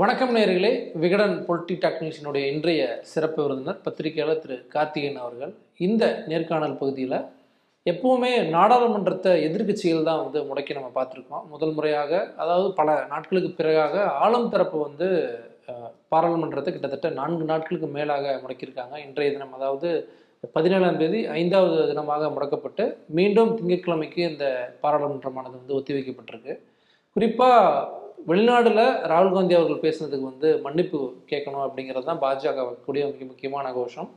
வணக்கம் நேர்களே. விகடன் பொலிட்டி டெக்னீஷியனுடைய இன்றைய சிறப்பு விருந்தினர் பத்திரிகையாளர் திரு கார்த்திகேயன் அவர்கள். இந்த நேர்காணல் பகுதியில் எப்பவுமே நாடாளுமன்றத்தை எதிர்கட்சிகள் தான் வந்து முடக்கி நம்ம பார்த்துருக்கோம். முதல் முறையாக அதாவது பல நாட்களுக்கு பிறகாக ஆளும் தரப்பு வந்து பாராளுமன்றத்தை கிட்டத்தட்ட நான்கு நாட்களுக்கு மேலாக முடக்கியிருக்காங்க. இன்றைய தினம் அதாவது பதினேழாம் தேதி ஐந்தாவது தினமாக முடக்கப்பட்டு மீண்டும் திங்கட்கிழமைக்கு இந்த பாராளுமன்றமானது வந்து ஒத்திவைக்கப்பட்டிருக்கு. குறிப்பாக வெளிநாடுல ராகுல் காந்தி அவர்கள் பேசுனதுக்கு வந்து மன்னிப்பு கேட்கணும் அப்படிங்கிறது தான் பாஜக கூடிய மிக முக்கியமான கோஷம்.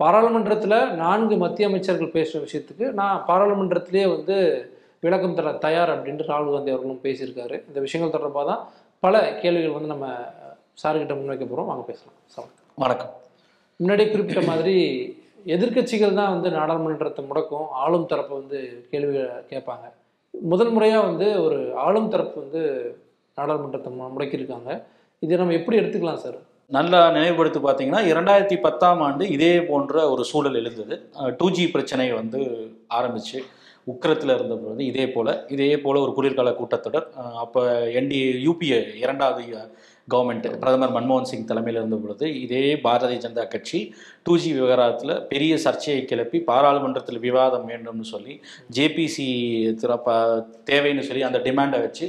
பாராளுமன்றத்தில் நான்கு மத்திய அமைச்சர்கள் பேசுகிற விஷயத்துக்கு நான் பாராளுமன்றத்திலேயே வந்து விளக்கம் தர தயார் அப்படின்ட்டு ராகுல் காந்தி அவர்களும் பேசியிருக்காரு. இந்த விஷயங்கள் தொடர்பாக தான் பல கேள்விகள் வந்து நம்ம சார்கிட்ட முன்வைக்க போகிறோம் வாங்க பேசலாம். வணக்கம். முன்னாடி குறிப்பிட்ட மாதிரி எதிர்க்கட்சிகள் தான் வந்து நாடாளுமன்றத்தை முடக்கும். ஆளும் தரப்பு வந்து கேள்வி கேட்பாங்க. முதல் முறையாக வந்து ஒரு ஆளும் தரப்பு வந்து நாடாளுமன்றத்தை முடக்கியிருக்காங்க. இதை நம்ம எப்படி எடுத்துக்கலாம் சார்? நல்லா நினைவுபடுத்தி பார்த்தீங்கன்னா இரண்டாயிரத்தி பத்தாம் ஆண்டு இதே போன்ற ஒரு சூழல் எழுந்தது. டூ ஜி பிரச்சனை வந்து ஆரம்பிச்சு உக்கிரத்தில் இருந்த பொழுது இதே போல் இதே போல் ஒரு குளிர்கால கூட்டத்தொடர். அப்போ என்டி யூபிஏ இரண்டாவது கவர்மெண்ட் பிரதமர் மன்மோகன் சிங் தலைமையில் இருந்த பொழுது இதே பாரதிய ஜனதா கட்சி டூ ஜி விவகாரத்தில் பெரிய சர்ச்சையை கிளப்பி பாராளுமன்றத்தில் விவாதம் வேண்டும்னு சொல்லி ஜேபிசி தேவைன்னு சொல்லி அந்த டிமாண்டை வச்சு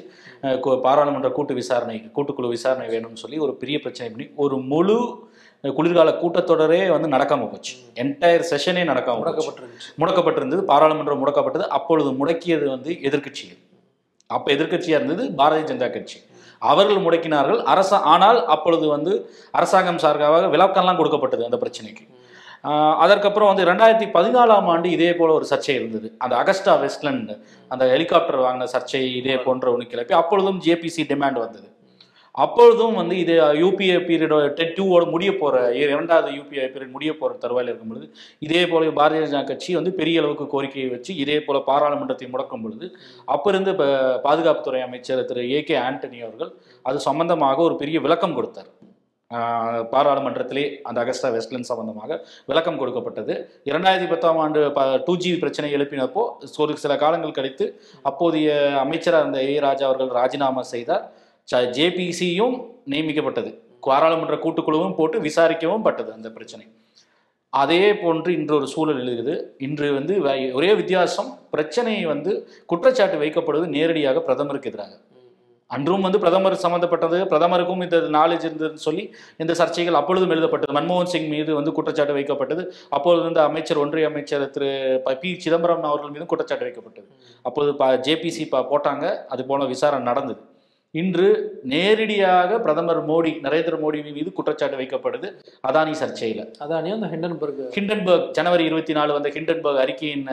பாராளுமன்ற கூட்டு விசாரணை கூட்டுக்குழு விசாரணை வேணும்னு சொல்லி ஒரு பெரிய பிரச்சனை பண்ணி ஒரு முழு குளிர்கால கூட்டத்தொடரே வந்து நடக்காம போச்சு. என்டையர் செஷனே நடக்காம முடக்கப்பட்டிருந்துச்சு. முடக்கப்பட்டிருந்தது பாராளுமன்றம் முடக்கப்பட்டது அப்பொழுது முடக்கியது வந்து எதிர்க்கட்சிகள். அப்போ எதிர்க்கட்சியாக இருந்தது பாரதிய ஜனதா கட்சி. அவர்கள் முடக்கினார்கள். அரச ஆனால் அப்பொழுது வந்து அரசாங்கம் சார்பாக விளக்கம்லாம் கொடுக்கப்பட்டது அந்த பிரச்சனைக்கு. அதற்கப்புறம் வந்து ரெண்டாயிரத்தி பதினாலாம் ஆண்டு இதே போல ஒரு சர்ச்சை இருந்தது. அந்த அகஸ்டா வெஸ்ட்லண்ட் அந்த ஹெலிகாப்டர் வாங்கின சர்ச்சை இதே போன்ற ஒன்று கிளப்பி அப்பொழுதும் ஜேபிசி டிமாண்ட் வந்தது. அப்பொழுதும் வந்து இது யூபிஏ பீரியட் டெட் டூவோட முடிய போகிற இரண்டாவது யூபிஏ பீரியட் முடிய போகிற தருவாயில் இருக்கும் பொழுது இதே போல பாரதிய ஜனதா கட்சி வந்து பெரிய அளவுக்கு கோரிக்கையை வச்சு இதே போல பாராளுமன்றத்தை முடக்கும் பொழுது அப்போ இருந்து இப்போ பாதுகாப்புத்துறை அமைச்சர் திரு ஏ கே ஆண்டனி அவர்கள் அது சம்பந்தமாக ஒரு பெரிய விளக்கம் கொடுத்தார். பாராளுமன்றத்திலே அந்த அகஸ்டா வெஸ்ட்லண்ட் சம்பந்தமாக விளக்கம் கொடுக்கப்பட்டது. இரண்டாயிரத்தி பத்தாம் ஆண்டு ப டூ ஜி பிரச்சனை எழுப்பினப்போ ஒரு சில காலங்கள் கழித்து அப்போதைய அமைச்சராக இருந்த ஏ ராஜா அவர்கள் ராஜினாமா செய்தார். ஜேபிசியும் நியமிக்கப்பட்டது. பாராளுமன்ற கூட்டுக்குழுவும் போட்டு விசாரிக்கவும் பட்டது அந்த பிரச்சனை. அதே போன்று இன்று ஒரு சூழல் எழுதுகிறது இன்று வந்து ஒரே வித்தியாசம். பிரச்சனையை வந்து குற்றச்சாட்டு வைக்கப்படுவது நேரடியாக பிரதமருக்கு எதிராக. அன்றும் வந்து பிரதமர் சம்பந்தப்பட்டது பிரதமருக்கும் இந்த நாலேஜ் இருந்ததுன்னு சொல்லி இந்த சர்ச்சைகள் அப்பொழுதும் எழுதப்பட்டது. மன்மோகன் சிங் மீது வந்து குற்றச்சாட்டு வைக்கப்பட்டது. அப்பொழுது வந்து அமைச்சர் ஒன்றிய அமைச்சர் திரு ப- பி சிதம்பரம் அவர்கள் மீதும் குற்றச்சாட்டு வைக்கப்பட்டது. அப்போது ப ஜேபிசி ப போட்டாங்க. அது போல விசாரணை நடந்தது. இன்று நேரடியாக பிரதமர் மோடி நரேந்திர மோடி மீது குற்றச்சாட்டு வைக்கப்படுது. அதானி சர்ச்சையில். அதானியும் அந்த ஹிண்டன்பர்க். ஹிண்டன்பர்க் ஜனவரி இருபத்தி நாலு வந்த ஹிண்டன்பர்க் அறிக்கையின்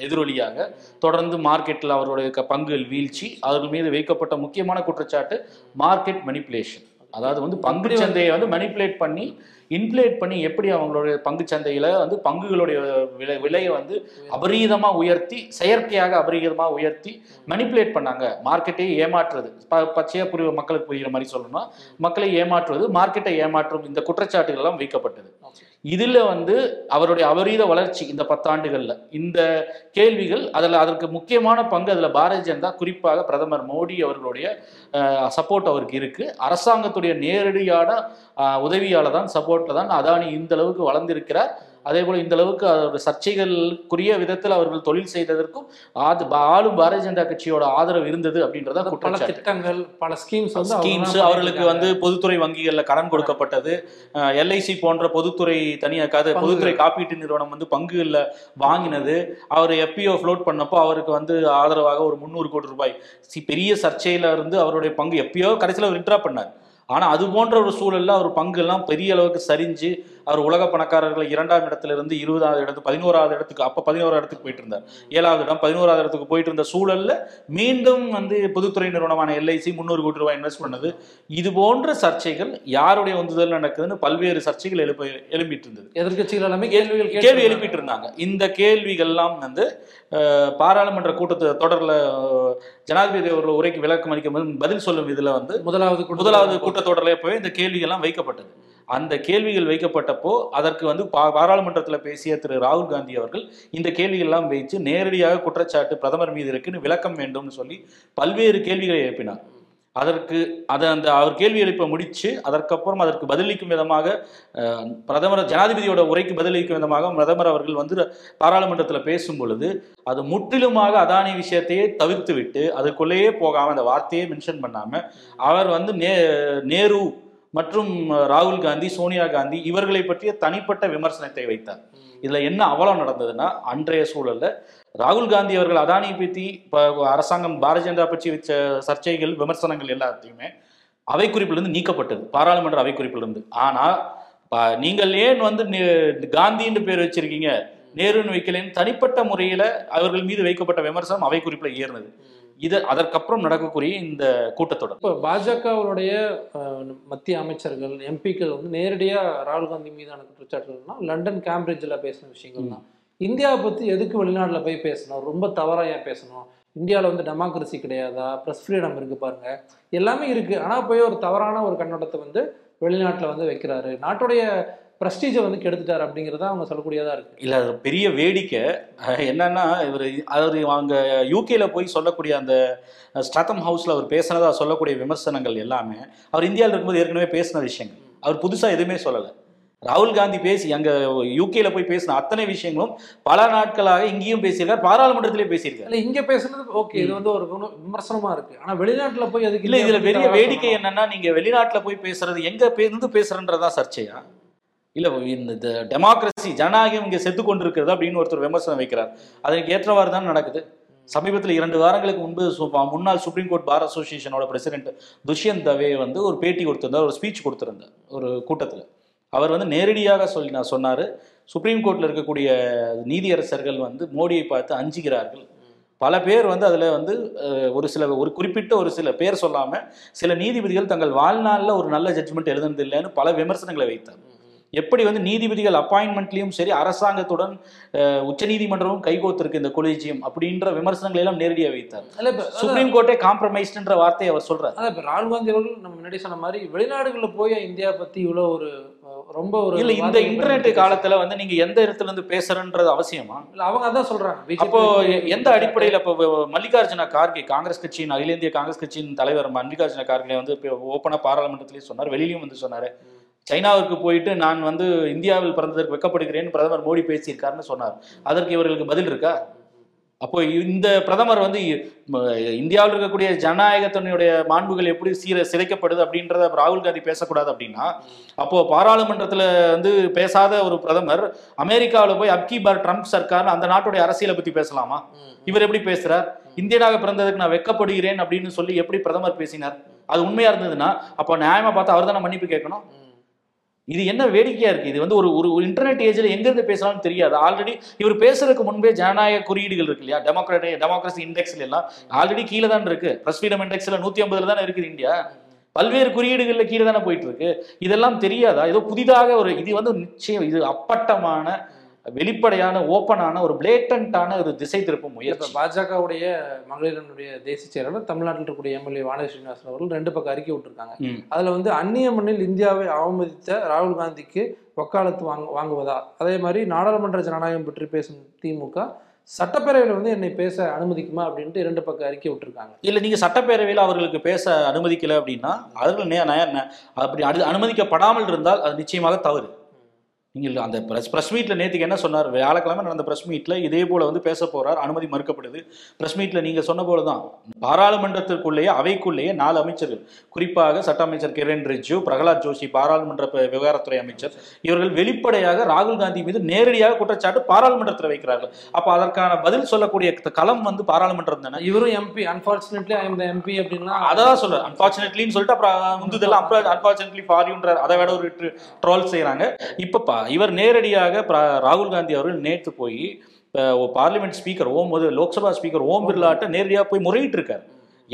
எதிரொலியாக தொடர்ந்து மார்க்கெட்டில் அவருடைய க- பங்குகள் வீழ்ச்சி அவர்கள் மீது வைக்கப்பட்ட முக்கியமான குற்றச்சாட்டு மார்க்கெட் மணிப்புலேஷன் அதாவது வந்து பங்கு சந்தையை வந்து மணிப்புலேட் பண்ணி இன்ஃப்ளேட் பண்ணி எப்படி அவங்களுடைய பங்கு சந்தையில வந்து பங்குகளுடைய விலை விலையை வந்து அபரீதமா உயர்த்தி செயற்கையாக அபரீதமா உயர்த்தி மணிப்புலேட் பண்ணாங்க. மார்க்கெட்டை ஏமாற்றுறது. பச்சையா புரிய மக்களுக்கு புரிகிற மாதிரி சொல்லணும்னா மக்களை ஏமாற்றுவது மார்க்கெட்டை ஏமாற்றும் இந்த குற்றச்சாட்டுகள் எல்லாம் வைக்கப்பட்டது. இதில் வந்து அவருடைய அபரீத வளர்ச்சி இந்த பத்தாண்டுகளில் இந்த கேள்விகள் அதில் அதற்கு முக்கியமான பங்கு அதில் பாரதிய ஜனதா குறிப்பாக பிரதமர் மோடி அவர்களுடைய சப்போர்ட் அவருக்கு இருக்குது அரசாங்கத்துடைய நேரடியான உதவியால் தான் சப்போர்ட்டில் தான் அதானி இந்த அளவுக்கு வளர்ந்திருக்கிறார். அதே போல இந்த அளவுக்கு அவருடைய சர்ச்சைகளுக்குரிய விதத்தில் அவர்கள் தொழில் செய்ததற்கும் ஆது ஆளும் பாரதிய ஜனதா கட்சியோட ஆதரவு இருந்தது அப்படின்றத பல திட்டங்கள் பல ஸ்கீம்ஸ் வந்து ஸ்கீம்ஸ் அவர்களுக்கு வந்து பொதுத்துறை வங்கிகள்ல கடன் கொடுக்கப்பட்டது. எல்ஐசி போன்ற பொதுத்துறை தனியாக. பொதுத்துறை காப்பீட்டு நிறுவனம் வந்து பங்குகள்ல வாங்கினது. அவர் எப்பிஓ ஃப்ளோட் பண்ணப்போ அவருக்கு வந்து ஆதரவாக ஒரு முந்நூறு கோடி ரூபாய். பெரிய சர்ச்சையில இருந்து அவருடைய பங்கு எப்பயோ கடைசியில் அவர் விட்ரா பண்ணார். ஆனா அது போன்ற ஒரு சூழல்ல அவர் பங்கு எல்லாம் பெரிய அளவுக்கு சரிஞ்சு அவர் உலக பணக்காரர்கள் இரண்டாம் இடத்துல இருந்து இருபதாவது இடத்துக்கு பதினோராவது இடத்துக்கு அப்ப பதினோராவது இடத்துக்கு போயிட்டு இருந்தார் ஏழாவது இடம் பதினோராவது இடத்துக்கு போயிட்டு இருந்த சூழல்ல மீண்டும் வந்து பொதுத்துறை நிறுவனமான எல்ஐசி முந்நூறு கோடி ரூபாய் இன்வெஸ்ட் பண்ணது. இது போன்ற சர்ச்சைகள் யாருடைய உந்துதல் நடக்குதுன்னு பல்வேறு சர்ச்சைகள் எழுப்ப எழும்பிட்டு இருந்தது எதிர்க்கட்சிகள் எல்லாமே கேள்விகள் கேள்வி எழுப்பிட்டு இருந்தாங்க இந்த கேள்விகள்லாம் வந்து பாராளுமன்ற கூட்டத்து தொடர்ல ஜனாதிபதி அவர்கள் உரைக்கு விளக்கம் அளிக்கும் போது பதில் சொல்லும் இதுல வந்து முதலாவது முதலாவது கூட்டத்தொடரில் போய் இந்த கேள்விகள்லாம் வைக்கப்பட்டது. அந்த கேள்விகள் வைக்கப்பட்டப்போ அதற்கு வந்து பா பாராளுமன்றத்தில் பேசிய திரு ராகுல் காந்தி அவர்கள் இந்த கேள்விகள்லாம் வைத்து நேரடியாக குற்றச்சாட்டு பிரதமர் மீது இருக்குன்னு விளக்கம் வேண்டும்னு சொல்லி பல்வேறு கேள்விகளை எழுப்பினார். அதற்கு அதை அந்த அவர் கேள்வி எழுப்ப முடிச்சு அதற்கப்புறம் அதற்கு பதிலளிக்கும் விதமாக பிரதமர் ஜனாதிபதியோட உரைக்கு பதிலளிக்கும் விதமாக பிரதமர் அவர்கள் வந்து பாராளுமன்றத்தில் பேசும் பொழுது அது முற்றிலுமாக அதானி விஷயத்தையே தவிர்த்து விட்டு அதுக்குள்ளேயே போகாமல் அந்த வார்த்தையே மென்ஷன் பண்ணாமல் அவர் வந்து நே நேரு மற்றும் ராகுல் காந்தி சோனியா காந்தி இவர்களை பற்றிய தனிப்பட்ட விமர்சனத்தை வைத்தார். இதுல என்ன அவலம் நடந்ததுன்னா அன்றைய சூழல்ல ராகுல் காந்தி அவர்கள் அதானியை பற்றி இப்போ அரசாங்கம் பாரதிய ஜனதா பற்றி வச்ச சர்ச்சைகள் விமர்சனங்கள் எல்லாத்தையுமே அவை குறிப்பிலிருந்து நீக்கப்பட்டது. பாராளுமன்ற அவை குறிப்பிலிருந்து ஆனா நீங்கள் ஏன் வந்து நே- காந்தின்னு பேர் வச்சிருக்கீங்க? நேருன்னு வைக்கலன்னு தனிப்பட்ட முறையில அவர்கள் மீது வைக்கப்பட்ட விமர்சனம் அவை குறிப்பில் ஏறினது. இது அதற்கப்புறம் நடக்கக்கூடிய இந்த கூட்டத்தொடர். இப்போ பாஜகவுடைய மத்திய அமைச்சர்கள் எம்பிக்கள் வந்து நேரடியாக ராகுல் காந்தி மீதான குற்றச்சாட்டுகள்னா லண்டன் கேம்பிரிட்ஜில் பேசின விஷயங்கள் தான் இந்தியாவை பற்றி எதுக்கு வெளிநாட்டில் போய் பேசணும்? ரொம்ப தவறாக ஏன் பேசணும்? இந்தியாவில் வந்து டெமோக்ரஸி கிடையாதா? ப்ரெஸ் ஃப்ரீடம் இருக்குது பாருங்க. எல்லாமே இருக்குது ஆனால் போய் ஒரு தவறான ஒரு கண்ணோட்டத்தை வந்து வெளிநாட்டில் வந்து வைக்கிறாரு. நாட்டுடைய ப்ரெஸ்டீஜை வந்து கெடுத்துட்டாரு அப்படிங்கிறத அவங்க சொல்லக்கூடியதாக இருக்குது இல்ல அது பெரிய வேடிக்கை. என்னன்னா இவர் அவர் அங்க யூகேல போய் சொல்லக்கூடிய அந்த ஸ்டாத்தம் ஹவுஸ்ல அவர் பேசினதா சொல்லக்கூடிய விமர்சனங்கள் எல்லாமே அவர் இந்தியாவில் இருக்கும்போது ஏற்கனவே பேசின விஷயங்கள். அவர் புதுசா எதுவுமே சொல்லலை. ராகுல் காந்தி பேசி அங்க யூகேல போய் பேசின அத்தனை விஷயங்களும் பல நாட்களாக இங்கேயும் பேசியிருக்கார் பாராளுமன்றத்திலே பேசியிருக்கார். இல்லை இங்கே பேசுனது ஓகே இது வந்து ஒரு விம- விமர்சனமா இருக்குது ஆனால் வெளிநாட்டில் போய் அதுக்கு இல்ல இதுல பெரிய வேடிக்கை. என்னன்னா நீங்க வெளிநாட்டுல போய் பேசுறது எங்க இருந்து பேசுறன்றதா சர்ச்சையா? இல்லை இந்த டெமோக்ரஸி ஜனநாயகம் இங்கே செத்து கொண்டிருக்கிறது அப்படின்னு ஒருத்தர் விமர்சனம் வைக்கிறார். அதற்கு ஏற்றவாறு தான் நடக்குது? சமீபத்தில் இரண்டு வாரங்களுக்கு முன்பு சு- முன்னாள் சுப்ரீம் கோர்ட் பார் அசோசியேஷனோட பிரசிடென்ட் துஷ்யந்த் தவே வந்து ஒரு பேட்டி கொடுத்திருந்தார் ஒரு ஸ்பீச் கொடுத்திருந்தார் ஒரு கூட்டத்தில். அவர் வந்து நேரடியாக சொல்லி நான் சொன்னார் சுப்ரீம் கோர்ட்டில் இருக்கக்கூடிய நீதியரசர்கள் வந்து மோடியை பார்த்து அஞ்சுகிறார்கள். பல பேர் வந்து அதில் வந்து ஒரு சில ஒரு குறிப்பிட்ட ஒரு சில பேர் சொல்லாமல் சில நீதிபதிகள் தங்கள் வாழ்நாளில் ஒரு நல்ல ஜட்ஜ்மெண்ட் எழுதுனதில்லைன்னு பல விமர்சனங்களை வைத்தார். எப்படி வந்து நீதிபதிகள் அப்பாயின்மெண்ட்லயும் சரி அரசாங்கத்துடன் உச்சநீதிமன்றமும் கைகோத்திருக்கு இந்த கொலிஜியம் அப்படின்ற விமர்சனங்களை எல்லாம் நேரடியாக வைத்தார். சுப்ரீம் கோர்ட்டே காம்ப்ரமைஸ்டுன்ற வார்த்தையை அவர் சொல்றாரு. அதான் இப்ப ராகுல் காந்தி அவர்கள் நம்ம முன்னாடி சொன்ன மாதிரி வெளிநாடுகள்ல போய் இந்தியா பத்தி இவ்வளவு ஒரு ரொம்ப ஒரு இல்ல இந்த இன்டர்நெட் காலத்துல வந்து நீங்க எந்த இடத்துல இருந்து பேசுறன்றது அவசியமா? இல்ல அவங்க அதான் சொல்றாங்க. அப்போ எந்த அடிப்படையில் இப்போ மல்லிகார்ஜுன கார்கே காங்கிரஸ் கட்சியின் அகில இந்திய காங்கிரஸ் கட்சியின் தலைவர் மல்லிகார்ஜுன கார்கே வந்து ஓப்பனா பாராளுமன்றத்திலேயே சொன்னார் வெளியிலயும் வந்து சொன்னாரு. சைனாவுக்கு போயிட்டு நான் வந்து இந்தியாவில் பிறந்ததற்கு வெக்கப்படுகிறேன்னு பிரதமர் மோடி பேசியிருக்காருன்னு சொன்னார். அதற்கு இவர்களுக்கு பதில் இருக்கா? அப்போ இந்த பிரதமர் வந்து இந்தியாவில் இருக்கக்கூடிய ஜனநாயகத்தினுடைய மாண்புகள் எப்படி சீர சிதைக்கப்படுது அப்படின்றத ராகுல் காந்தி பேசக்கூடாது அப்படின்னா அப்போ பாராளுமன்றத்துல வந்து பேசாத ஒரு பிரதமர் அமெரிக்காவில் போய் அப்கி பார் ட்ரம்ப் சர்க்கார் அந்த நாட்டுடைய அரசியலை பத்தி பேசலாமா? இவர் எப்படி பேசுறார்? இந்தியனாக பிறந்ததுக்கு நான் வெக்கப்படுகிறேன் அப்படின்னு சொல்லி எப்படி பிரதமர் பேசினார்? அது உண்மையா இருந்ததுன்னா அப்போ நியாயமா பார்த்து அவர் தானே மன்னிப்பு கேட்கணும்? இது என்ன வேடிக்கையா இருக்கு? இது வந்து ஒரு ஒரு இன்டர்நெட் ஏஜ்ல எங்கிருந்து பேசலாம்னு தெரியாது. ஆல்ரெடி இவர் பேசுறதுக்கு முன்பே ஜனநாயக குறியீடுகள் இருக்கு இல்லையா? டெமோக்ராட்டி டெமோக்ரஸி இண்டெக்ஸ்ல எல்லாம். ஆல்ரெடி கீழே தான் இருக்கு. பிரஸ் ஃப்ரீடம் இண்டெக்ஸ்ல நூத்தி ஐம்பதுல தானே இருக்குது இந்தியா. பல்வேறு குறியீடுகள்ல கீழே தானே போயிட்டு இருக்கு. இதெல்லாம் தெரியாதா? ஏதோ புதிதாக ஒரு இது வந்து நிச்சயம் இது அப்பட்டமான வெளிப்படையான ஓப்பனான ஒரு பிளேட்டன்டான ஒரு திசை திருப்பும் முயற்சி. பாஜகவுடைய மகளிரனுடைய தேசிய செயலாளர் தமிழ்நாட்டில் இருக்கக்கூடிய எம்எல்ஏ வானதி ஸ்ரீனிவாசன் அவர்கள் ரெண்டு பக்கம் அறிக்கை விட்டுருக்காங்க. அதுல வந்து அந்நிய மண்ணில் இந்தியாவை அவமதித்த ராகுல் காந்திக்கு வக்காலத்து வாங்க வாங்குவதா? அதே மாதிரி நாடாளுமன்ற ஜனநாயகம் பற்றி பேசும் திமுக சட்டப்பேரவையில் வந்து என்னை பேச அனுமதிக்குமா அப்படின்ட்டு இரண்டு பக்கம் அறிக்கை விட்டுருக்காங்க. இல்ல நீங்க சட்டப்பேரவையில் அவர்களுக்கு பேச அனுமதிக்கல அப்படின்னா அவர்கள் நே- அப்படி அனுமதிக்கப்படாமல் இருந்தால் அது நிச்சயமாக தவறு. நீங்கள் அந்த ப்ரெஸ் ப்ரெஸ் மீட்டில் நேற்றுக்கு என்ன சொன்னார்? வியாழக்கிழமை நடந்த ப்ரெஸ் மீட்டில் இதே போல வந்து பேச போறார். அனுமதி மறுக்கப்படுது. ப்ரெஸ் மீட்டில் நீங்கள் சொன்ன போல தான். பாராளுமன்றத்திற்குள்ளேயே அவைக்குள்ளேயே நாலு அமைச்சர்கள். குறிப்பாக சட்ட அமைச்சர் கிரண் ரிஜிஜு பிரகலாத் ஜோஷி பாராளுமன்ற விவகாரத்துறை அமைச்சர். இவர்கள் வெளிப்படையாக ராகுல் காந்தி மீது நேரடியாக குற்றச்சாட்டு பாராளுமன்றத்தில் வைக்கிறார்கள். அப்போ அதற்கான பதில் சொல்லக்கூடிய களம் வந்து பாராளுமன்றம் தானே? இவரும் எம்பி அன்பார்ச்சுனேட்லி ஐ எம்பி அப்படின்னா அதான் சொல்ல அன்பார்ச்சுனேட்லின்னு சொல்லிட்டு அப்புறம் முந்துதெல்லாம் அன்பார்ச்சுனேட்லி ஃபாரின்ற அதை விட ஒரு ட்ரோல் செய்றாங்க. இப்ப இவர் நேரடியாக ராகுல் காந்தி அவர்கள் நேற்று போய் parliament speaker Om Lok Sabha speaker Om பிர்லாட்ட நேரடியாக போய் முறையிட்டு இருக்காரு.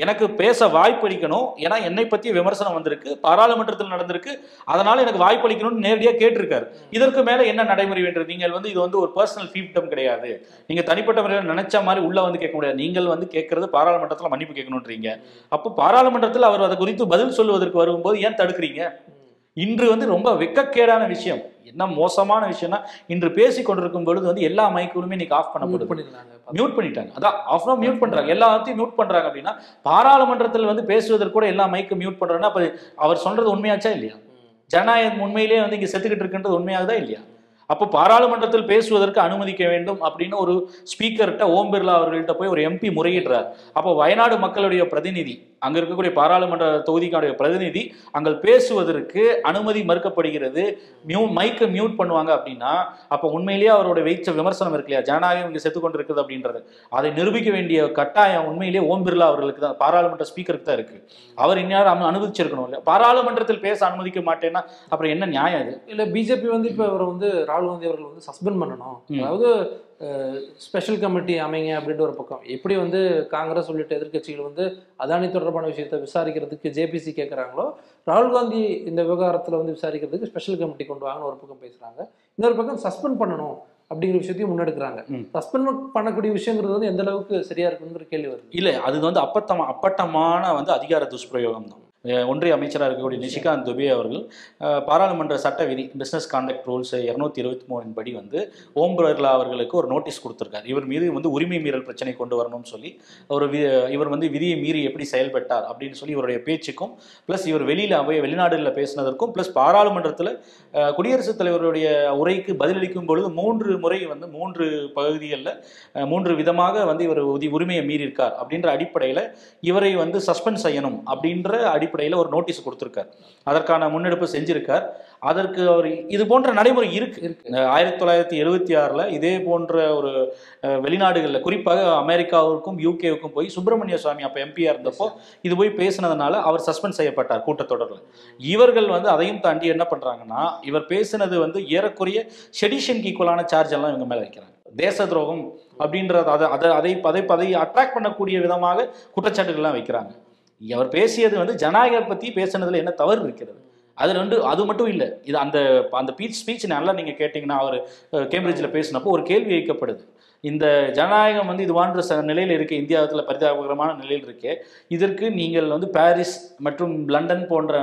எனக்கு பேச வாய்ப்பளிக்கணும் ஏன்னா என்னை பத்தி விமர்சனம் வந்திருக்கு. பாராளுமன்றத்தில் நடந்திருக்கு. அதனால எனக்கு வாய்ப்பளிக்கணும்னு நேரடியாக கேட்டிருக்காரு. இதற்கு மேல என்ன நடைமுறை வேண்டும்? நீங்கள் வந்து இது வந்து ஒரு பர்சனல் ஃபீப்டம் கிடையாது. நீங்க தனிப்பட்ட முறையில் நினைச்ச மாதிரி உள்ள வந்து கேட்க முடியாது. நீங்கள் வந்து கேட்கறது பாராளுமன்றத்தில் மன்னிப்பு கேட்கணுன்றீங்க அப்போ பாராளுமன்றத்தில் அவர் அதை குறித்து பதில் சொல்லுவதற்கு வரும்போது ஏன் தடுக்கிறீங்க? இன்று வந்து ரொம்ப வெக்கக்கேடான விஷயம். என்ன மோசமான விஷயம்னா இன்று பேசி கொண்டிருக்கும் பொழுது வந்து எல்லா மைக்குகளுமே இன்னைக்கு ஆஃப் பண்ணப்படுது. மியூட் பண்ணிட்டாங்க. அதான் ஆஃப் மியூட் பண்றாங்க. எல்லாத்தையும் மியூட் பண்றாங்க அப்படின்னா பாராளுமன்றத்தில் வந்து பேசுவதற்கு கூட எல்லா மைக்கும் மியூட் பண்றாங்கன்னா அப்ப அவர் சொல்றது உண்மையாச்சா இல்லையா? ஜனநாயகம் உண்மையிலேயே வந்து இங்க செத்துக்கிட்டு இருக்குன்றது உண்மையாகுதா இல்லையா? அப்போ பாராளுமன்றத்தில் பேசுவதற்கு அனுமதிக்க வேண்டும் அப்படின்னு ஒரு ஸ்பீக்கர்கிட்ட ஓம் பிர்லா அவர்கள்ட்ட போய் ஒரு எம்பி முறையிடுறார். அப்போ வயநாடு மக்களுடைய பிரதிநிதி அங்க இருக்கக்கூடிய பாராளுமன்ற தொகுதிக்கான பிரதிநிதி அங்கே பேசுவதற்கு அனுமதி மறுக்கப்படுகிறது. மியூ மைக்கை மியூட் பண்ணுவாங்க அப்படின்னா அப்போ உண்மையிலேயே அவரோட வைச்ச விமர்சனம் இருக்கு இல்லையா? ஜனநாயகம் இங்கே செத்து கொண்டு இருக்குது அப்படின்றது. அதை நிரூபிக்க வேண்டிய கட்டாயம் உண்மையிலேயே ஓம் பிர்லா அவர்களுக்கு தான் பாராளுமன்ற ஸ்பீக்கருக்கு தான் இருக்கு. அவர் இந்நேரம் அனுமதிச்சிருக்கணும் இல்லை பாராளுமன்றத்தில் பேச அனுமதிக்க மாட்டேன்னா அப்புறம் என்ன நியாயம் அது இல்லை பிஜேபி வந்து இப்போ அவர் வந்து ராகுல் காந்தி அவர்கள் வந்து சஸ்பெண்ட் பண்ணணும். அதாவது ஸ்பெஷல் கமிட்டி அமைங்க அப்படின்ற ஒரு பக்கம். எப்படி வந்து காங்கிரஸ் உள்ளிட்ட எதிர்க்கட்சிகள் வந்து அதானி தொடர்பான விஷயத்தை விசாரிக்கிறதுக்கு ஜேபிசி கேட்குறாங்களோ ராகுல் காந்தி இந்த விவகாரத்துல வந்து விசாரிக்கிறதுக்கு ஸ்பெஷல் கமிட்டி கொண்டு வாங்கன்னு ஒரு பக்கம் பேசுறாங்க. இன்னொரு பக்கம் சஸ்பெண்ட் பண்ணணும் அப்படிங்கிற விஷயத்தையும் முன்னெடுக்கிறாங்க. சஸ்பெண்ட் பண்ணக்கூடிய விஷயங்கிறது வந்து எந்த அளவுக்கு சரியா இருக்குங்கிற கேள்வி வருது. இல்ல அது வந்து அப்பத்தமா அப்பட்டமான வந்து அதிகார துஷ்பிரயோகம் தான் ஒன்றிய அமைச்சராக இருக்கக்கூடிய நிஷிகாந்த் துபே அவர்கள் பாராளுமன்ற சட்ட விதி பிஸ்னஸ் கான்டக்ட் ரூல்ஸ் இரநூத்தி இருபத்தி மூணின் படி வந்து ஓம் பிர்லா அவர்களுக்கு ஒரு நோட்டீஸ் கொடுத்துருக்காரு. இவர் மீது வந்து உரிமை மீறல் பிரச்சனை கொண்டு வரணும்னு சொல்லி ஒரு வி- இவர் வந்து விதியை மீறி எப்படி செயல்பட்டார் அப்படின்னு சொல்லி இவருடைய பேச்சுக்கும் ப்ளஸ் இவர் வெளியில் போய் வெளிநாடுகளில் பேசினதற்கும் ப்ளஸ் பாராளுமன்றத்தில் குடியரசுத் தலைவருடைய உரைக்கு பதிலளிக்கும் பொழுது மூன்று முறை வந்து மூன்று பகுதிகளில் மூன்று விதமாக வந்து இவர் உதி- உரிமையை மீறியிருக்கார். அப்படின்ற அடிப்படையில் இவரை வந்து சஸ்பெண்ட் செய்யணும் அப்படின்ற அடி அடிப்படையில் ஒரு நோட்டீஸ் கொடுத்துருக்கார். அதற்கான முன்னெடுப்பு செஞ்சிருக்கார். அதற்கு அவர் இது போன்ற நடைமுறை இருக்கு. இருக்கு. ஆயிரத்தி தொள்ளாயிரத்தி எழுபத்தி ஆறில் இதே போன்ற ஒரு வெளிநாடுகளில் குறிப்பாக அமெரிக்காவுக்கும் யூகேவுக்கும் போய் சுப்பிரமணிய சுவாமி அப்போ எம்பியாக இருந்தப்போ இது போய் பேசினதுனால அவர் சஸ்பெண்ட் செய்யப்பட்டார் கூட்டத்தொடரில். இவர்கள் வந்து அதையும் தாண்டி என்ன பண்ணுறாங்கன்னா இவர் பேசினது வந்து ஏறக்குறைய செடிஷனுக்கு ஈக்குவலான சார்ஜ் எல்லாம் இவங்க மேலே வைக்கிறாங்க. தேச துரோகம் அப்படின்றத அதை அதை அதை அதை அதை அட்ராக்ட் பண்ணக்கூடிய விதமாக குற்றச்சாட்டுகள்லாம் வைக்கிறாங்க. அவர் பேசியது வந்து ஜனநாயகம் பற்றி பேசுனதுல என்ன தவறு இருக்கிறது? அது ரெண்டு அது மட்டும் இல்லை. இது அந்த அந்த பீச் ஸ்பீச் நல்லா நீங்கள் கேட்டிங்கன்னா அவர் கேம்பிரிட்ஜில் பேசினப்போ ஒரு கேள்வி வைக்கப்படுது. இந்த ஜனநாயகம் வந்து இதுவான்ற ச நிலையில் இருக்கு. இந்தியாவில் பரிதாபகரமான நிலையில் இருக்கு. இதற்கு நீங்கள் வந்து பாரிஸ் மற்றும் லண்டன் போன்ற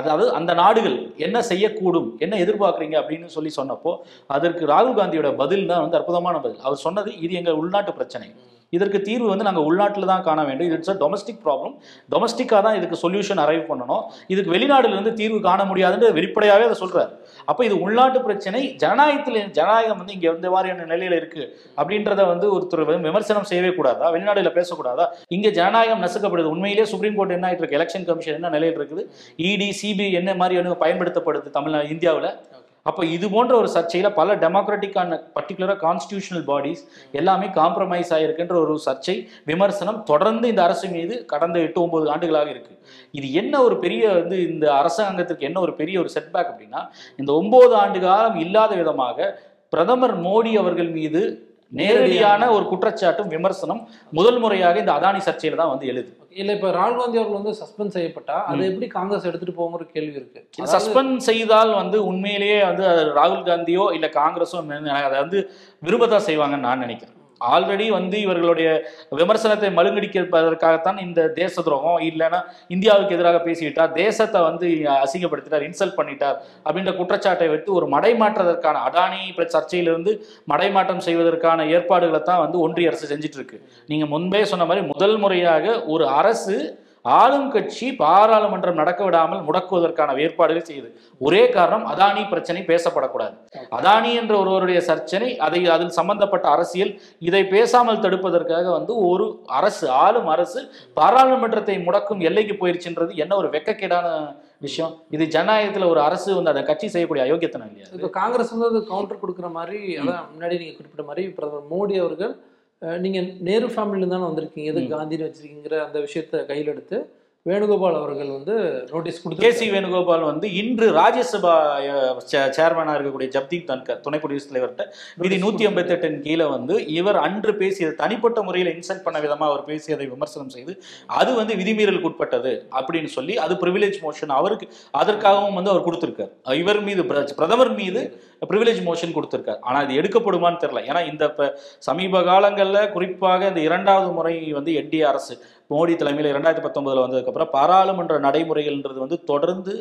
அதாவது அந்த நாடுகள் என்ன செய்யக்கூடும்? என்ன எதிர்பார்க்குறீங்க? அப்படின்னு சொல்லி சொன்னப்போ அதற்கு ராகுல் காந்தியோட பதில் தான் வந்து அற்புதமான பதில். அவர் சொன்னது இது எங்கள் உள்நாட்டு பிரச்சனை. இதற்கு தீர்வு வந்து நாங்கள் உள்நாட்டில் தான் காண வேண்டும். இது இட்ஸ் அ டொமஸ்டிக் ப்ராப்ளம் டொமஸ்டிக்காக தான் இதுக்கு சொல்யூஷன் அரைவ் பண்ணணும். இதுக்கு வெளிநாடுலேருந்து தீர்வு காண முடியாதுன்னு வெளிப்படையாகவே அதை சொல்கிறார் அப்போ இது உள்நாட்டு பிரச்சனை. ஜனநாயகத்தில் ஜனநாயகம் வந்து இங்கே இந்த மாதிரியான நிலையில் இருக்குது அப்படின்றத வந்து ஒருத்தர் வந்து விமர்சனம் செய்யவே கூடாதா? வெளிநாடுல பேசக்கூடாதா? இங்கே ஜனநாயகம் நசுக்கப்படுது. உண்மையிலேயே சுப்ரீம் கோர்ட் என்ன ஆகிட்டு இருக்கு? எலெக்ஷன் கமிஷன் என்ன நிலையில் இருக்குது? இடி சிபிஐ என்ன மாதிரியான பயன்படுத்தப்படுது தமிழ்நாடு இந்தியாவில்? அப்போ இது போன்ற ஒரு சர்ச்சையில பல டெமோக்ராட்டிக்கான பர்டிகுலராக கான்ஸ்டியூஷனல் பாடிஸ் எல்லாமே காம்ப்ரமைஸ் ஆகிருக்குன்ற ஒரு சர்ச்சை விமர்சனம் தொடர்ந்து இந்த அரசு மீது கடந்த எட்டு ஒன்பது ஆண்டுகளாக இருக்கு. இது என்ன ஒரு பெரிய வந்து இந்த அரசாங்கத்திற்கு என்ன ஒரு பெரிய ஒரு செட்பேக் அப்படின்னா இந்த ஒன்பது ஆண்டு காலம் இல்லாத விதமாக பிரதமர் மோடி அவர்கள் மீது நேரடியான ஒரு குற்றச்சாட்டும் விமர்சனம் முதல் முறையாக இந்த அதானி சர்ச்சையில தான் வந்து எழுது. இல்ல இப்ப ராகுல் காந்தி அவர்கள் வந்து சஸ்பெண்ட் செய்யப்பட்டா அதை எப்படி காங்கிரஸ் எடுத்துட்டு போங்கிற கேள்வி இருக்கு. சஸ்பெண்ட் செய்தால் வந்து உண்மையிலேயே வந்து ராகுல் காந்தியோ இல்ல காங்கிரஸோ அதை வந்து விரும்பதான் செய்வாங்கன்னு நான் நினைக்கிறேன். ஆல்ரெடி வந்து இவர்களுடைய விமர்சனத்தை மழுங்கடிப்பதற்காகத்தான் இந்த தேச துரோகம் இல்லைன்னா இந்தியாவுக்கு எதிராக பேசிக்கிட்டார் தேசத்தை வந்து அசிங்கப்படுத்திட்டார் இன்சல்ட் பண்ணிட்டார் அப்படின்ற குற்றச்சாட்டை வைத்து ஒரு மடைமாற்றதற்கான அடானி இப்ப சர்ச்சையிலிருந்து மடைமாற்றம் செய்வதற்கான ஏற்பாடுகளை தான் வந்து ஒன்றிய அரசு செஞ்சிட்டு இருக்கு. நீங்க முன்பே சொன்ன மாதிரி முதல் முறையாக ஒரு அரசு ஆளும் கட்சி பாராளுமன்றம் நடக்க விடாமல் முடக்குவதற்கான ஏற்பாடுகள் செய்யுது ஒரே காரணம் அதானி பிரச்சனை பேசப்படக்கூடாது. அதானி என்ற ஒருவருடைய சர்ச்சனை அதை அதில் சம்பந்தப்பட்ட அரசியல் இதை பேசாமல் தடுப்பதற்காக வந்து ஒரு அரசு ஆளும் அரசு பாராளுமன்றத்தை முடக்கும் எல்லைக்கு போயிருச்சுன்றது என்ன ஒரு வெக்கக்கேடான விஷயம்? இது ஜனநாயகத்துல ஒரு அரசு வந்து அதை கட்சி செய்யக்கூடிய அயோக்கியத்தனம் இல்லையா இப்போ காங்கிரஸ் வந்து அது கவுண்டர் கொடுக்குற மாதிரி அதான் முன்னாடி நீங்க குறிப்பிட்ட மாதிரி பிரதமர் மோடி அவர்கள் அஹ், நீங்க நேரு ஃபேமிலியில தானே வந்திருக்கீங்க. எது காந்தின்னு வச்சிருக்கீங்கிற அந்த விஷயத்தை கையில் எடுத்து வேணுகோபால் அவர்கள் வந்து நோட்டீஸ் கே கொடுத்து சி வேணுகோபால் வந்து இன்று ராஜ்யசபா சேர்மனாக இருக்கக்கூடிய ஜப்தீப் தன்கர் துணை குடியரசுத் தலைவர்கிட்ட விதி நூத்தி ஐம்பத்தி எட்டின் கீழே வந்து இவர் அன்று பேசியது தனிப்பட்ட முறையில் இன்சல்ட் பண்ண விதமா அவர் பேசியதை விமர்சனம் செய்து அது வந்து விதிமீறலுக்கு உட்பட்டது அப்படின்னு சொல்லி அது ப்ரிவிலேஜ் மோஷன் அவருக்கு அதற்காகவும் வந்து அவர் கொடுத்திருக்கார். இவர் மீது பிர- பிரதமர் மீது ப்ரிவிலேஜ் மோஷன் கொடுத்திருக்கார். ஆனா இது எடுக்கப்படுமான்னு தெரியல. ஏன்னா இந்த சமீப காலங்கள்ல குறிப்பாக இந்த இரண்டாவது முறை வந்து என்டிஏ அரசு மோடி தலைமையில் இரண்டாயிரத்தி பத்தொன்பதில் வந்ததுக்கப்புறம் பாராளுமன்ற நடைமுறைகள்ன்றது வந்து தொடர்ந்து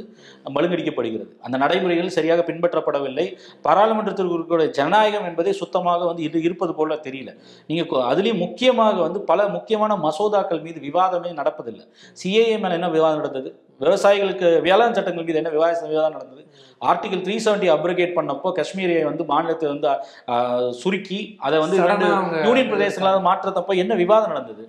மழுங்கடிக்கப்படுகிறது. அந்த நடைமுறைகள் சரியாக பின்பற்றப்படவில்லை. பாராளுமன்றத்திற்கு இருக்கக்கூடிய ஜனநாயகம் என்பதே சுத்தமாக வந்து இது இருப்பது போல தெரியல. நீங்கள் அதுலேயும் முக்கியமாக வந்து பல முக்கியமான மசோதாக்கள் மீது விவாதமே நடப்பதில்லை. சிஏஏ மேலே என்ன விவாதம் நடந்தது? விவசாயிகளுக்கு வேளாண் சட்டங்கள் மீது என்ன விவாத விவாதம் நடந்தது? ஆர்டிகல் த்ரீ செவன்டி அப்ரிகேட் பண்ணப்போ காஷ்மீரை வந்து மாநிலத்தை வந்து சுருக்கி அதை வந்து யூனியன் பிரதேசங்களாக மாற்றத்தப்போ என்ன விவாதம் நடந்தது?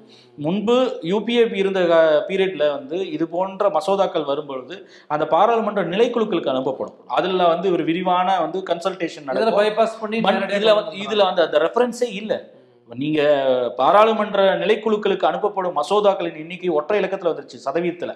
முன்பு யூபிஏபி இருந்த பீரியட்ல வந்து இது போன்ற மசோதாக்கள் வரும்பொழுது அந்த பாராளுமன்ற நிலைக்குழுக்களுக்கு அனுப்பப்படும். அதுல வந்து ஒரு விரிவான வந்து கன்சல்டேஷன் நடக்கும். பைபாஸ் பண்ணி இதுல இதுல வந்து அந்த ரெஃபரன்ஸே இல்ல. நீங்க பாராளுமன்ற நிலைக்குழுக்களுக்கு அனுப்பப்படும் மசோதாக்களின் எண்ணிக்கை ஒற்றை இலக்கத்துல வந்துருச்சு சதவீதத்துல.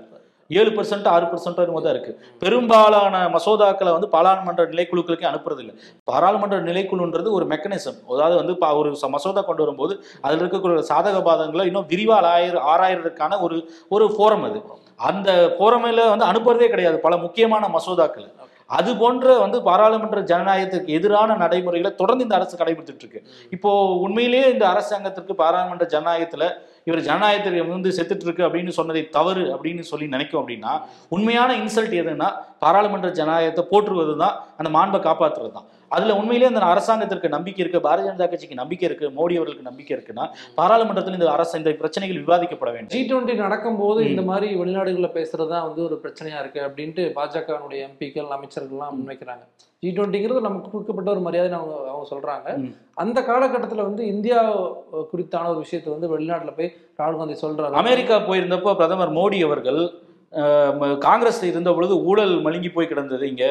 ஏழு பர்சன்ட் ஆறு பர்சன்ட் தான் இருக்கு. பெரும்பாலான மசோதாக்களை வந்து பாராளுமன்ற நிலைக்குழுக்களுக்கு அனுப்புறது இல்லை பாராளுமன்ற நிலைக்குழுன்றது ஒரு மெக்கானிசம் அதாவது வந்து பா- ஒரு மசோதா கொண்டு வரும்போது அதில் இருக்கக்கூடிய சாதக பாதங்களை இன்னும் விரிவால் ஆயிர ஆராயறதுக்கான ஒரு ஒரு ஃபோரம் அது. அந்த ஃபோரமில் வந்து அனுப்புறதே கிடையாது. பல முக்கியமான மசோதாக்கள். அது போன்ற வந்து பாராளுமன்ற ஜனநாயகத்துக்கு எதிரான நடைமுறைகளை தொடர்ந்து இந்த அரசு கடைபிடித்துட்டு இருக்கு. இப்போ உண்மையிலேயே இந்த அரசாங்கத்திற்கு பாராளுமன்ற ஜனநாயகத்துல இவர் ஜனநாயகத்திற்கு வந்து செத்துட்டு இருக்கு அப்படின்னு சொன்னதை தவறு அப்படின்னு சொல்லி நினைக்கும் அப்படின்னா உண்மையான இன்சல்ட் எதுன்னா பாராளுமன்ற ஜனநாயகத்தை போற்றுவது தான் அந்த மாண்பை காப்பாற்றுறது தான் அதுல உண்மையிலேயே அந்த அரசாங்கத்திற்கு நம்பிக்கை இருக்கு பாரதிய ஜனதா கட்சிக்கு நம்பிக்கை இருக்கு மோடி அவர்களுக்கு நம்பிக்கை இருக்குன்னா பாராளுமன்றத்தில் இந்த அரசு இந்த பிரச்சனைகள் விவாதிக்கப்பட வேண்டும். ஜி டுவெண்ட்டி நடக்கும்போது ம். இந்த மாதிரி வெளிநாடுகளில் பேசுறது வந்து ஒரு பிரச்சனையா இருக்கு அப்படின்ட்டு பாஜகனுடைய எம்பிக்கள் அமைச்சர்கள்லாம் முன்வைக்கிறாங்க. ஜி டுவெண்ட்டிங்கிறது நமக்கு கொடுக்கப்பட்ட ஒரு மரியாதை அவங்க அவங்க சொல்றாங்க. அந்த காலகட்டத்தில் வந்து இந்தியா குறித்தான ஒரு விஷயத்தை வந்து வெளிநாட்டில் போய் ராகுல் காந்தி சொல்றாரு. அமெரிக்கா போயிருந்தப்போ பிரதமர் மோடி அவர்கள் அஹ், ம- காங்கிரஸ் இருந்த பொழுது ஊழல் மழுங்கி போய் கிடந்தது இங்க.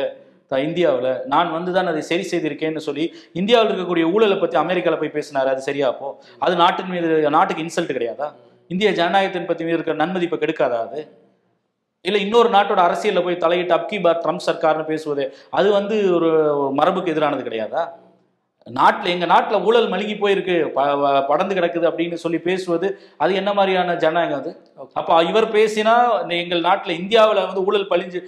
இந்தியாவில். நான் வந்து தான் அதை சரி செய்திருக்கேன்னு சொல்லி இந்தியாவில் இருக்கக்கூடிய ஊழலை பற்றி அமெரிக்காவில் போய் பேசினாரு. அது சரியா அப்போ? அது நாட்டின் மீது நாட்டுக்கு இன்சல்ட் கிடையாதா? இந்திய ஜனநாயகத்தின் பற்றி மீது இருக்கிற நன்மதிப்பை கெடுக்காதா அது? இல்லை இன்னொரு நாட்டோட அரசியலில் போய் தலையிட்டு அப்கி பார் ட்ரம்ப் சர்க்கார்னு பேசுவது அது வந்து ஒரு மரபுக்கு எதிரானது கிடையாதா? நாட்டில் எங்க நாட்டில் ஊழல் மழுங்கி போயிருக்கு. ப- ப- படர்ந்து கிடக்குது அப்படின்னு சொல்லி பேசுவது அது என்ன மாதிரியான ஜனநாயகம் அது? அப்ப இவர் பேசினா எங்கள் நாட்டில் இந்தியாவில் வந்து ஊழல் பழிஞ்சு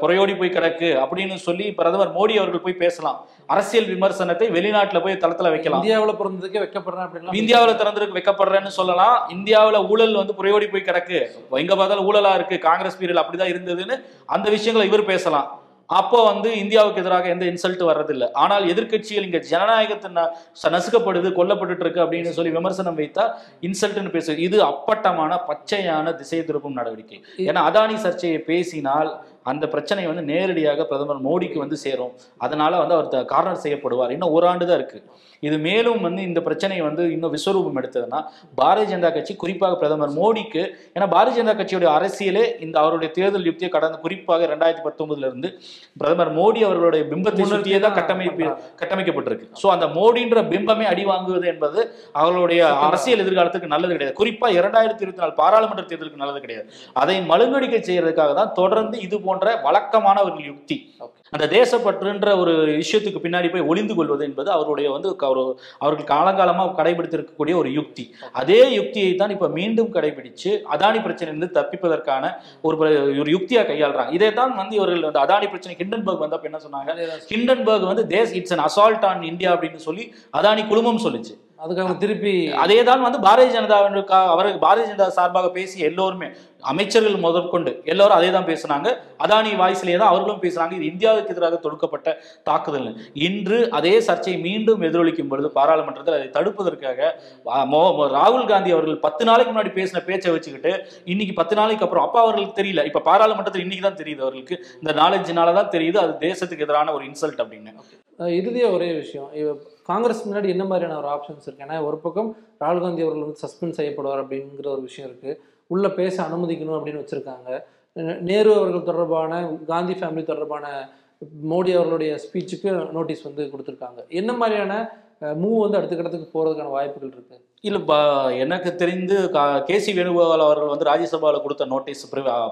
புறையோடி போய் கிடக்கு அப்படின்னு சொல்லி பிரதமர் மோடி அவர்கள் போய் பேசலாம். அரசியல் விமர்சனத்தை வெளிநாட்டுல போய் தளத்துல வைக்கலாம். இந்தியாவில் பிறந்ததுக்கே வைக்கப்படுறேன் அப்படின்லாம் இந்தியாவில் திறந்திருக்கு வைக்கப்படுறேன்னு சொல்லலாம். இந்தியாவில் ஊழல் வந்து புறையோடி போய் கிடக்கு. எங்க பார்த்தாலும் ஊழலா இருக்கு. காங்கிரஸ் பீரியட் அப்படிதான் இருந்ததுன்னு அந்த விஷயங்களை இவர் பேசலாம். அப்போ வந்து இந்தியாவுக்கு எதிராக எந்த இன்சல்ட் வர்றதில்லை. ஆனால் எதிர்க்கட்சிகள் இங்க ஜனநாயகத்தை ந- ச- நசுக்கப்படுது கொல்லப்பட்டுட்டு இருக்கு அப்படின்னு சொல்லி விமர்சனம் வைத்தா இன்சல்ட்னு பேசு இது அப்பட்டமான பச்சையான திசை திருப்பும் நடவடிக்கை. ஏன்னா அதானி சர்ச்சையை பேசினால் அந்த பிரச்சனை வந்து நேரடியாக பிரதமர் மோடிக்கு வந்து சேரும். அதனால வந்து அவர் கார்னர் செய்யப்படுவார். இன்னும் ஒரு ஆண்டு தான் இருக்கு. இது மேலும் வந்து இந்த பிரச்சனை வந்து இன்னும் விஸ்வரூபம் எடுத்ததுன்னா பாரதிய ஜனதா கட்சி குறிப்பாக பிரதமர் மோடிக்கு ஏன்னா பாரதிய ஜனதா கட்சியுடைய அரசியலே இந்த அவருடைய தேர்தல் யுக்தியை கடந்த குறிப்பாக ரெண்டாயிரத்தி பத்தொன்பதுல இருந்து பிரதமர் மோடி அவர்களுடைய பிம்பத்தை சுற்றியே தான் கட்டமைப்பு கட்டமைக்கப்பட்டிருக்கு. ஸோ அந்த மோடின்ற பிம்பமே அடி வாங்குவது என்பது அவர்களுடைய அரசியல் எதிர்காலத்துக்கு நல்லது கிடையாது. குறிப்பா இரண்டாயிரத்தி இருபத்தி நாலு பாராளுமன்ற தேர்தலுக்கு நல்லது கிடையாது. அதை மழுங்கடிக்க செய்யறதுக்காக தான் தொடர்ந்து இது போன்ற வழக்கமான ஒரு யுக்தி. அந்த தேசப்பற்றுன்ற ஒரு விஷயத்துக்கு பின்னாடி போய் ஒளிந்து கொள்வது என்பது அவருடைய வந்து ஒரு அவர்கள் காலங்காலமாக கடைபிடித்திருக்கக்கூடிய ஒரு யுக்தி. அதே யுக்தியை தான் இப்ப மீண்டும் கடைபிடிச்சு அதானி பிரச்சனையிலிருந்து தப்பிப்பதற்கான ஒரு ஒரு யுக்தியா கையாளுறாங்க. இதை தான் வந்து இவர்கள் வந்து அதானி பிரச்சனை ஹிண்டன்பர்க் வந்தப்ப என்ன சொன்னாங்க? ஹிண்டன்பர்க் வந்து these it's an assault on India அப்படின்னு சொல்லி அதானி குழுமம் சொல்லுச்சு. அதுக்கு அவங்க திருப்பி அதே தான் வந்து பாரதிய ஜனதாவினுக்கா அவருக்கு பாரதிய ஜனதா சார்பாக பேசிய எல்லோருமே அமைச்சர்கள் முதற்கொண்டு எல்லாரும் அதே தான் பேசுனாங்க. அதானி வாய்ஸ்லேயே தான் அவர்களும் பேசுறாங்க. இது இந்தியாவுக்கு எதிராக தொடுக்கப்பட்ட தாக்குதல் இன்று அதே சர்ச்சையை மீண்டும் எதிரொலிக்கும் பொழுது பாராளுமன்றத்தில் அதை தடுப்பதற்காக மோ- ராகுல் காந்தி அவர்கள் பத்து நாளைக்கு முன்னாடி பேசின பேச்சை வச்சுக்கிட்டு இன்னைக்கு பத்து நாளைக்கு அப்புறம் அப்பா அவர்களுக்கு தெரியல. இப்ப பாராளுமன்றத்தில் இன்னைக்கு தான் தெரியுது அவர்களுக்கு. இந்த நாலஞ்சுனால தான் தெரியுது. அது தேசத்துக்கு எதிரான ஒரு இன்சல்ட் அப்படின்னு. அஹ் இறுதியா ஒரே விஷயம். காங்கிரஸ் முன்னாடி என்ன மாதிரியான ஒரு ஆப்ஷன்ஸ் இருக்கு? ஏன்னா ஒரு பக்கம் ராகுல் காந்தி அவர்கள் வந்து சஸ்பெண்ட் செய்யப்படுவார் அப்படிங்கிற ஒரு விஷயம் இருக்கு. உள்ளே பேச அனுமதிக்கணும் அப்படின்னு வச்சுருக்காங்க. நேரு அவர்கள் தொடர்பான காந்தி ஃபேமிலி தொடர்பான மோடி அவர்களுடைய ஸ்பீச்சுக்கு நோட்டீஸ் வந்து கொடுத்துருக்காங்க. என்ன மாதிரியான மூவ் வந்து அடுத்த கட்டத்துக்கு போகிறதுக்கான வாய்ப்புகள் இருக்குது இல்ல ப- எனக்கு தெரிந்து கே சி வேணுகோபால் அவர்கள் வந்து ராஜ்யசபாவில் கொடுத்த நோட்டீஸ்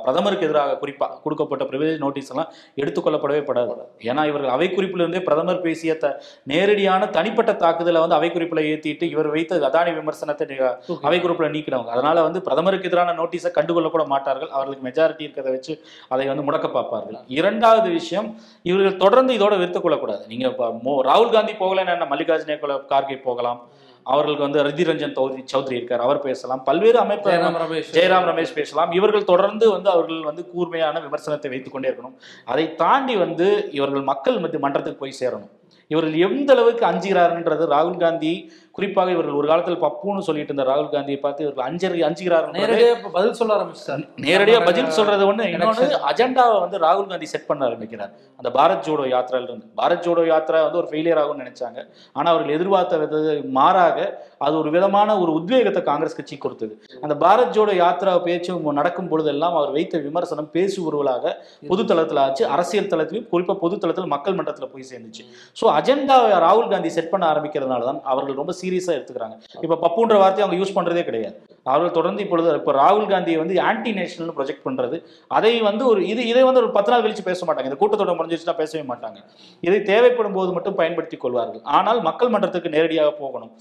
பிரதமருக்கு எதிராக குறிப்பா கொடுக்கப்பட்ட பிரிவிலேஜ் நோட்டீஸ் எல்லாம் எடுத்துக்கொள்ளப்படவே படாது. ஏன்னா இவர்கள் அவை குறிப்பிலிருந்தே பிரதமர் பேசிய த நேரடியான தனிப்பட்ட தாக்குதலை வந்து அவை குறிப்பில் ஏத்திட்டு இவர் வைத்த அதானி விமர்சனத்தை அவை குறிப்பில் நீக்கினவங்க. அதனால வந்து பிரதமருக்கு எதிரான நோட்டீஸை கண்டுகொள்ள கூட மாட்டார்கள். அவர்களுக்கு மெஜாரிட்டி இருக்கிறத வச்சு அதை வந்து முடக்க பார்ப்பார்கள். இரண்டாவது விஷயம் இவர்கள் தொடர்ந்து இதோட விருத்து கொள்ளக்கூடாது நீங்க இப்ப ராகுல் காந்தி போகலன்னு மல்லிகார்ஜுன கார்கே போகலாம். அவர்களுக்கு வந்து ரதி ரஞ்சன் சௌத்ரி சௌத்ரி இருக்கார். அவர் பேசலாம். பல்வேறு அமைப்பு ஜெயராம் ரமேஷ். பேசலாம். இவர்கள் தொடர்ந்து வந்து அவர்கள் வந்து கூர்மையான விமர்சனத்தை வைத்துக் கொண்டே இருக்கணும். அதை தாண்டி வந்து இவர்கள் மக்கள் மத்திய மன்றத்துக்கு போய் சேரணும். இவர்கள் எந்த அளவுக்கு அஞ்சுகிறாருன்றது ராகுல் காந்தி குறிப்பாக இவர்கள் ஒரு காலத்தில் பப்புன்னு சொல்லிட்டு இருந்த ராகுல் காந்தியை பார்த்து இவர்கள் அஞ்சறி அஞ்சுகிறார்கள் நேரடியா இப்ப பதில் சொல்ல ஆரம்பிச்சிட்டாரு. நேரடியா பதில் சொல்றது இன்னொன்னு Election. அஜெண்டாவை வந்து ராகுல் காந்தி செட் பண்ண ஆரம்பிக்கிறார். அந்த பாரத் ஜோடோ யாத்திரையில இருந்து. பாரத் ஜோடோ யாத்திரா வந்து ஒரு ஃபெயிலியர் ஆகும்னு நினைச்சாங்க. ஆனா அவர்கள் எதிர்பார்த்த மாறாக அது ஒரு விதமான ஒரு உத்வேகத்தை காங்கிரஸ் கட்சி கொடுத்தது. அந்த பாரத் ஜோடோ யாத்திரா பேச்சு நடக்கும் பொழுதெல்லாம் அவர் வைத்த விமர்சனம் பேசுபொருளாக பொது தளத்துல ஆச்சு. அரசியல் தளத்திலும் குறிப்பா பொது தளத்தில் மக்கள் மன்றத்துல போய் சேர்ந்துச்சு. ஸோ அஜெண்டாவை ராகுல் காந்தி செட் பண்ண ஆரம்பிக்கிறதுனால தான் அவர்கள் ரொம்ப சீரியஸாக எடுத்துக்கிறாங்க. இப்போ பப்புன்ற வார்த்தையை அவங்க யூஸ் பண்ணுறதே கிடையாது. அவர்கள் தொடர்ந்து இப்பொழுது இப்போ ராகுல் காந்தியை வந்து ஆன்டி நேஷனல் ப்ரொஜெக்ட் பண்ணுறது அதை வந்து ஒரு இது இதை வந்து ஒரு பத்து நாள் கழிச்சு பேச மாட்டாங்க. இந்த கூட்டத்தோட முடிஞ்சிச்சுன்னா பேசவே மாட்டாங்க. இதை தேவைப்படும் போது மட்டும் பயன்படுத்திக் கொள்வார்கள். ஆனால் மக்கள் மன்றத்துக்கு நேரடியாக போகணும்.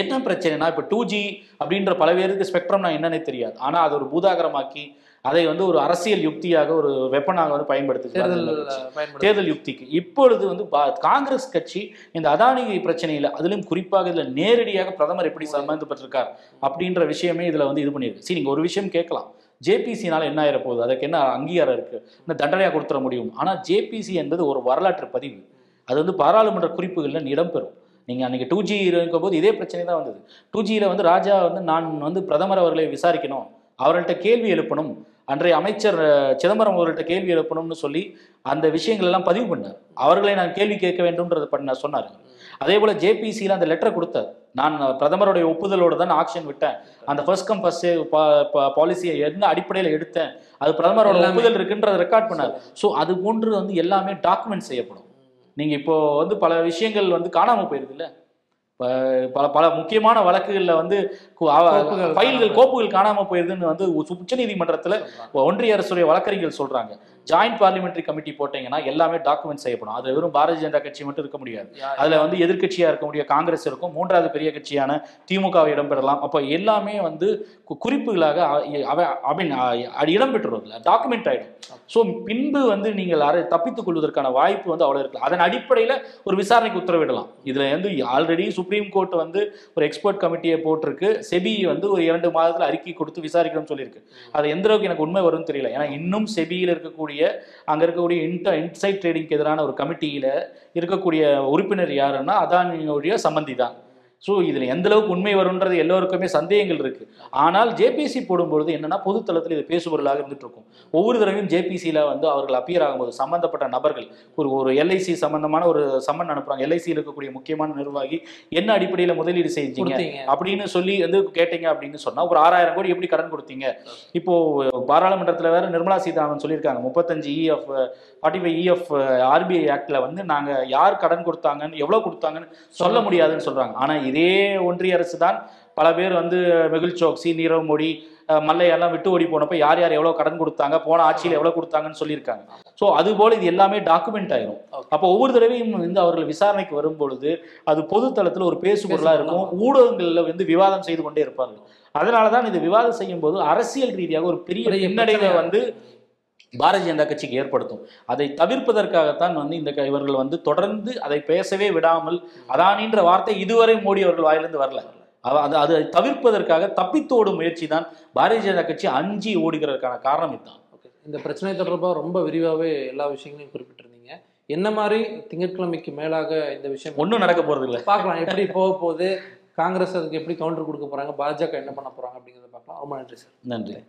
என்ன பிரச்சனைனா இப்போ டூ ஜி அப்படின்ற பல பேருக்கு ஸ்பெக்ட்ரம் நான் என்னன்னே தெரியாது. ஆனால் அதை ஒரு பூதாகரமாக்கி அதை வந்து ஒரு அரசியல் யுக்தியாக ஒரு வெப்பனாக வந்து பயன்படுத்துகிறார்கள் தேர்தல் யுக்திக்கு. இப்பொழுது வந்து பா- காங்கிரஸ் கட்சி இந்த அதானி பிரச்சனையில அதிலும் குறிப்பாக இதுல நேரடியாக பிரதமர் எப்படி சம்பந்தப்பட்டிருக்கார் அப்படின்ற விஷயமே இதுல வந்து இது பண்ணியிருக்கு. சரி நீங்க ஒரு விஷயம் கேட்கலாம். ஜேபிசினால என்ன ஆயிர போகுது அதுக்கு என்ன அங்கீகாரம் இருக்கு? என்ன தண்டனையா கொடுத்துட முடியும்? ஆனா ஜேபிசி என்பது ஒரு வரலாற்று பதிவு. அது வந்து பாராளுமன்ற குறிப்புகளில் இடம்பெறும். நீங்க அன்னைக்கு டூ ஜி இருக்கும்போது இதே பிரச்சனை தான் வந்தது. டூ ஜியில் வந்து ராஜா வந்து நான் வந்து பிரதமர் அவர்களை விசாரிக்கணும். அவர்கள்ட்ட கேள்வி எழுப்பணும். அன்றைய அமைச்சர் சிதம்பரம் அவர்கள்ட்ட கேள்வி எழுப்பணும்னு சொல்லி அந்த விஷயங்கள் எல்லாம் பதிவு பண்ணார். அவர்களை நான் கேள்வி கேட்க வேண்டும்ன்றது பண்ண சொன்னார். அதே போல ஜேபிசியில் அந்த லெட்டரை கொடுத்தார். நான் பிரதமருடைய ஒப்புதலோடு தான் ஆக்ஷன் விட்டேன். அந்த ஃபர்ஸ்ட் கம் ஃபர்ஸ்ட் பாலிசியை என்ன அடிப்படையில் எடுத்தேன்? அது பிரதமரோட. ஒப்புதல் இருக்குன்றதை ரெக்கார்ட் பண்ணார். ஸோ அது போன்று வந்து எல்லாமே டாக்குமெண்ட் செய்யப்படும். நீங்க இப்போ வந்து பல விஷயங்கள் வந்து காணாம போயிருது இல்ல? பல பல முக்கியமான வழக்குகள்ல வந்து ஃபைல்கள் கோப்புகள் காணாம போயிருதுன்னு வந்து உச்ச நீதிமன்றத்துல ஒன்றிய அரசுடைய வழக்கறிஞர்கள் சொல்றாங்க. ஜாயிண்ட் பார்லிமெண்டரி கமிட்டி போட்டீங்கன்னா எல்லாமே டாக்குமெண்ட் செய்யப்படும். அது வெறும் பாரதிய ஜனதா கட்சி மட்டும் இருக்க முடியாது. அதுல வந்து எதிர்க்கட்சியா இருக்க முடிய காங்கிரஸ் இருக்கும். மூன்றாவது பெரிய கட்சியான திமுக இடம்பெறலாம். அப்ப எல்லாமே வந்து குறிப்புகளாக ஐ மீன் அது இடம்பெற்றுறதுல. டாக்குமெண்ட் ஆயிடும். ஸோ பின்பு வந்து நீங்கள் அரை தப்பித்துக் கொள்வதற்கான வாய்ப்பு வந்து அவ்வளவு இருக்கு அதன் அடிப்படையில ஒரு விசாரணைக்கு உத்தரவிடலாம். இதுல வந்து ஆல்ரெடி சுப்ரீம் கோர்ட் வந்து ஒரு எக்ஸ்பர்ட் கமிட்டியை போட்டிருக்கு. செபி வந்து ஒரு இரண்டு மாதத்துல அறிக்கை கொடுத்து விசாரிக்கணும்னு சொல்லியிருக்கு. அது எந்த அளவுக்கு எனக்கு உண்மை வரும்னு தெரியல. ஏன்னா இன்னும் செபியில் இருக்கக்கூடிய அங்க இருக்கக்கூடிய இன்ட இன்சைட் ட்ரேடிங்க்கு எதிரான ஒரு கமிட்டியில் இருக்கக்கூடிய உறுப்பினர் யாருன்னா அதானியுடைய சம்பந்தி தான். ஸோ இதில் எந்த அளவுக்கு உண்மை வரும்ன்றது எல்லோருக்குமே சந்தேகங்கள் இருக்கு. ஆனால் ஜேபிசி போடும்பொழுது என்னன்னா பொதுத்தளத்தில் இது பேசுபொருளாக இருந்துட்டு இருக்கும் ஒவ்வொரு தடவையும் ஜேபிசியில் வந்து அவர்கள் அப்பியர் ஆகும்போது சம்பந்தப்பட்ட நபர்கள் ஒரு ஒரு எல்ஐசி சம்பந்தமான ஒரு சம்மன் அனுப்புறாங்க. எல்ஐசியில் இருக்கக்கூடிய முக்கியமான நிர்வாகி என்ன அடிப்படையில் முதலீடு செஞ்சீங்க அப்படின்னு சொல்லி வந்து கேட்டீங்க அப்படின்னு சொன்னா ஒரு ஆறாயிரம் கோடி எப்படி கடன் கொடுத்தீங்க? இப்போ பாராளுமன்றத்துல வேற நிர்மலா சீதாராமன் சொல்லியிருக்காங்க. முப்பத்தஞ்சு EF forty five EF RBI ஆக்ட்ல வந்து நாங்க யார் கடன் கொடுத்தாங்கன்னு எவ்வளவு கொடுத்தாங்கன்னு சொல்ல முடியாதுன்னு சொல்றாங்க. ஆனா இதே ஒன்றிய அரசு தான் பல பேர் வந்து மெகுல் சோக்சி நீரவ் மோடி மல்லையெல்லாம் விட்டு ஓடி போனப்ப யார் யார் எவ்வளவு கடன் கொடுத்தாங்க போன ஆட்சியில் எவ்வளவு கொடுத்தாங்கன்னு சொல்லியிருக்காங்க. ஸோ அது போல இது எல்லாமே டாக்குமெண்ட் ஆயிரும். அப்போ ஒவ்வொரு தடவையும் வந்து அவர்கள் விசாரணைக்கு வரும்பொழுது அது பொது தளத்துல ஒரு பேசுபொருளா இருக்கும். ஊடகங்கள்ல வந்து விவாதம் செய்து கொண்டே இருப்பார்கள். அதனால தான் இது விவாதம் செய்யும் போது அரசியல் ரீதியாக ஒரு பெரிய பின்னடைவை வந்து பாரதிய ஜனதா கட்சிக்கு ஏற்படுத்தும். அதை தவிர்ப்பதற்காகத்தான் வந்து இந்த இவர்கள் வந்து தொடர்ந்து அதை பேசவே விடாமல் அதானின்ற வார்த்தை இதுவரை மோடி அவர்கள் வாயிலிருந்து வரல. அது அதை தவிர்ப்பதற்காக தப்பித்தோடும் முயற்சி தான் பாரதிய ஜனதா கட்சி அஞ்சி ஓடுகிறதுக்கான காரணம் இதுதான். ஓகே. இந்த பிரச்சனை தொடர்பாக ரொம்ப விரிவாகவே எல்லா விஷயங்களையும் குறிப்பிட்டிருந்தீங்க. என்ன மாதிரி திங்கட்கிழமைக்கு மேலாக இந்த விஷயம் ஒண்ணும் நடக்க போறது இல்ல. பார்க்கலாம். எப்படி போக போகுது? காங்கிரஸ் அதுக்கு எப்படி கவுண்டர் கொடுக்க போறாங்க? பாஜக என்ன பண்ண போறாங்க அப்படிங்கிறத பார்க்கலாம். ரொம்ப நன்றி சார். நன்றி.